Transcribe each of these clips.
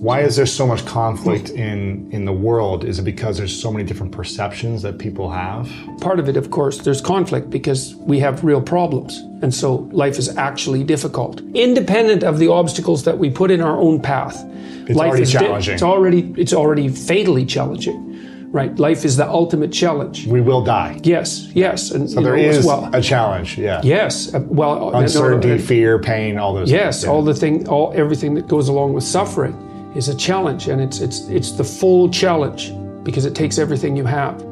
Why is there so much conflict in, in the world? Is it because there's so many different perceptions that people have? Part of it, of course, there's conflict because we have real problems. And so life is actually difficult, independent of the obstacles that we put in our own path. It's life already is di- challenging. it's already it's already fatally challenging, right? Life is the ultimate challenge. We will die. Yes, yes, and So there know, is well. a challenge, yeah. yes, uh, well, uh, Uncertainty, no, no, fear, pain, all those Yes, things. yeah. all the thing, all everything that goes along with suffering is a challenge, and it's it's it's the full challenge because it takes everything you have.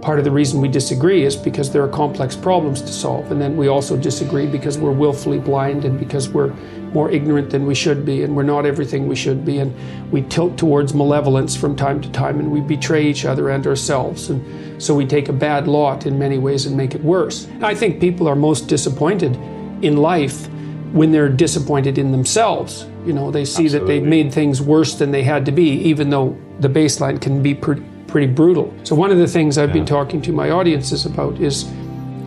Part of the reason we disagree is because there are complex problems to solve, and then we also disagree because we're willfully blind and because we're more ignorant than we should be, and we're not everything we should be, and we tilt towards malevolence from time to time, and we betray each other and ourselves, and so we take a bad lot in many ways and make it worse. I think people are most disappointed in life when they're disappointed in themselves. You know, they see that they've made things worse than they had to be, even though the baseline can be pretty, pretty brutal. So, one of the things I've been talking to my audiences about is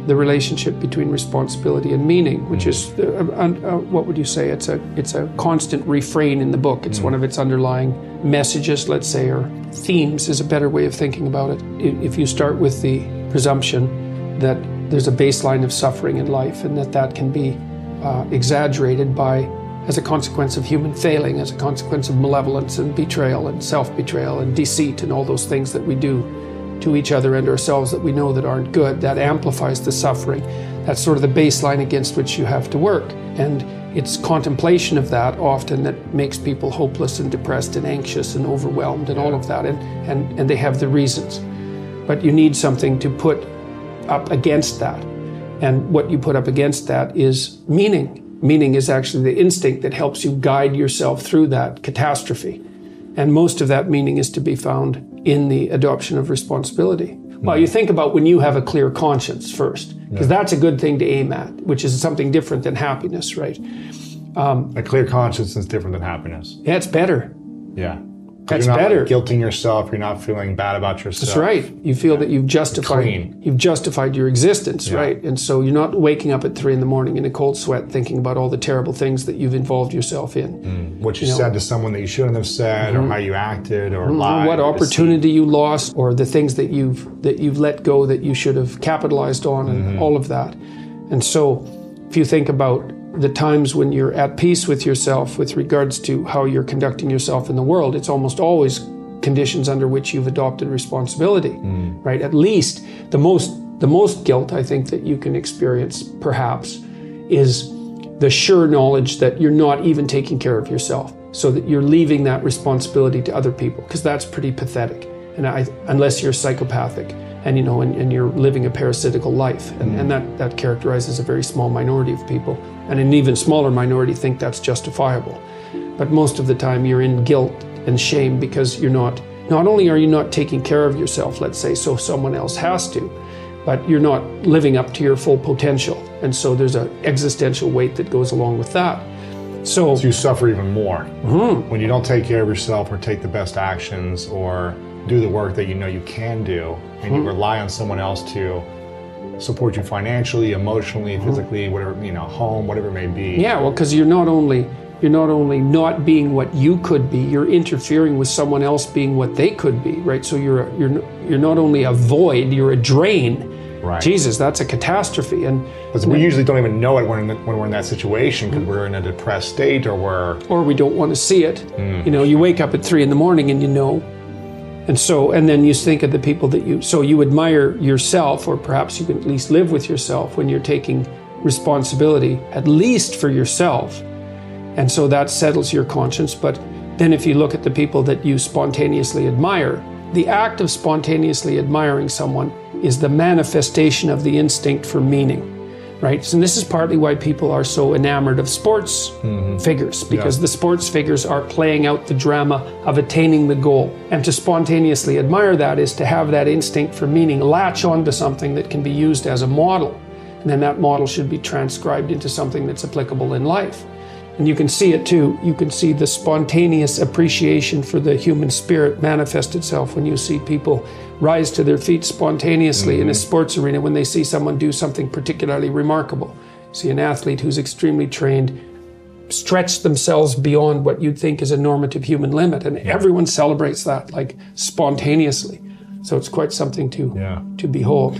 the relationship between responsibility and meaning, which is uh, uh, uh, what would you say? It's a it's a constant refrain in the book. It's one of its underlying messages, let's say, or themes is a better way of thinking about it. If you start with the presumption that there's a baseline of suffering in life, and that that can be uh, exaggerated by as a consequence of human failing, as a consequence of malevolence and betrayal and self-betrayal and deceit and all those things that we do to each other and ourselves that we know that aren't good. That amplifies the suffering. That's sort of the baseline against which you have to work. And it's contemplation of that often that makes people hopeless and depressed and anxious and overwhelmed and all of that. And, and, and they have the reasons. But you need something to put up against that. And what you put up against that is meaning. Meaning is actually the instinct that helps you guide yourself through that catastrophe. And most of that meaning is to be found in the adoption of responsibility. Well, you mm. think about when you have a clear conscience first, because that's a good thing to aim at, which is something different than happiness, right? Um, a clear conscience is different than happiness. Yeah, it's better. Yeah. That's you're not better. Like, guilting yourself. You're not feeling bad about yourself. That's right. You feel that you've justified Clean. you've justified your existence, Yeah. right? And so you're not waking up at three in the morning in a cold sweat thinking about all the terrible things that you've involved yourself in. Mm. What you, You know. Mm-hmm. said to someone that you shouldn't have said, or mm-hmm. how you acted, or mm-hmm. lied. what or opportunity you lost or the things that you've that you've let go that you should have capitalized on and mm-hmm. all of that and so if you think about the times when you're at peace with yourself with regards to how you're conducting yourself in the world it's almost always conditions under which you've adopted responsibility hmm. right? At least the most the most guilt i think that you can experience perhaps is the sure knowledge that you're not even taking care of yourself so that you're leaving that responsibility to other people because that's pretty pathetic. And I, unless you're psychopathic and you know and, and you're living a parasitical life. And, and that, that characterizes a very small minority of people. And an even smaller minority think that's justifiable. But most of the time you're in guilt and shame because you're not not only are you not taking care of yourself let's say so someone else has to but you're not living up to your full potential. And so there's an existential weight that goes along with that. So you suffer even more Mm-hmm. when you don't take care of yourself or take the best actions or do the work that you know you can do and Mm-hmm. you rely on someone else to support you financially emotionally physically whatever you know home whatever it may be Mm-hmm. yeah well because you're not only you're not only not being what you could be you're interfering with someone else being what they could be right so you're you're you're not only a void you're a drain Right. jesus that's a catastrophe and because we usually don't even know it when, when we're in that situation Mm-hmm. because we're in a depressed state or we're or we don't want to see it. Mm. You know, you wake up at three in the morning and you know, And so, and then you think of the people that you, so you admire yourself, or perhaps you can at least live with yourself when you're taking responsibility, at least for yourself. And so that settles your conscience. But then if you look at the people that you spontaneously admire, the act of spontaneously admiring someone is the manifestation of the instinct for meaning right? And this is partly why people are so enamored of sports mm-hmm. figures, because yeah. the sports figures are playing out the drama of attaining the goal. And to spontaneously admire that is to have that instinct for meaning latch onto something that can be used as a model. And then that model should be transcribed into something that's applicable in life. And you can see it too. You can see the spontaneous appreciation for the human spirit manifest itself when you see people rise to their feet spontaneously mm-hmm. in a mm-hmm. sports arena when they see someone do something particularly remarkable. See an athlete who's extremely trained stretch themselves beyond what you'd think is a normative human limit and everyone celebrates that like spontaneously. So it's quite something to yeah. to behold.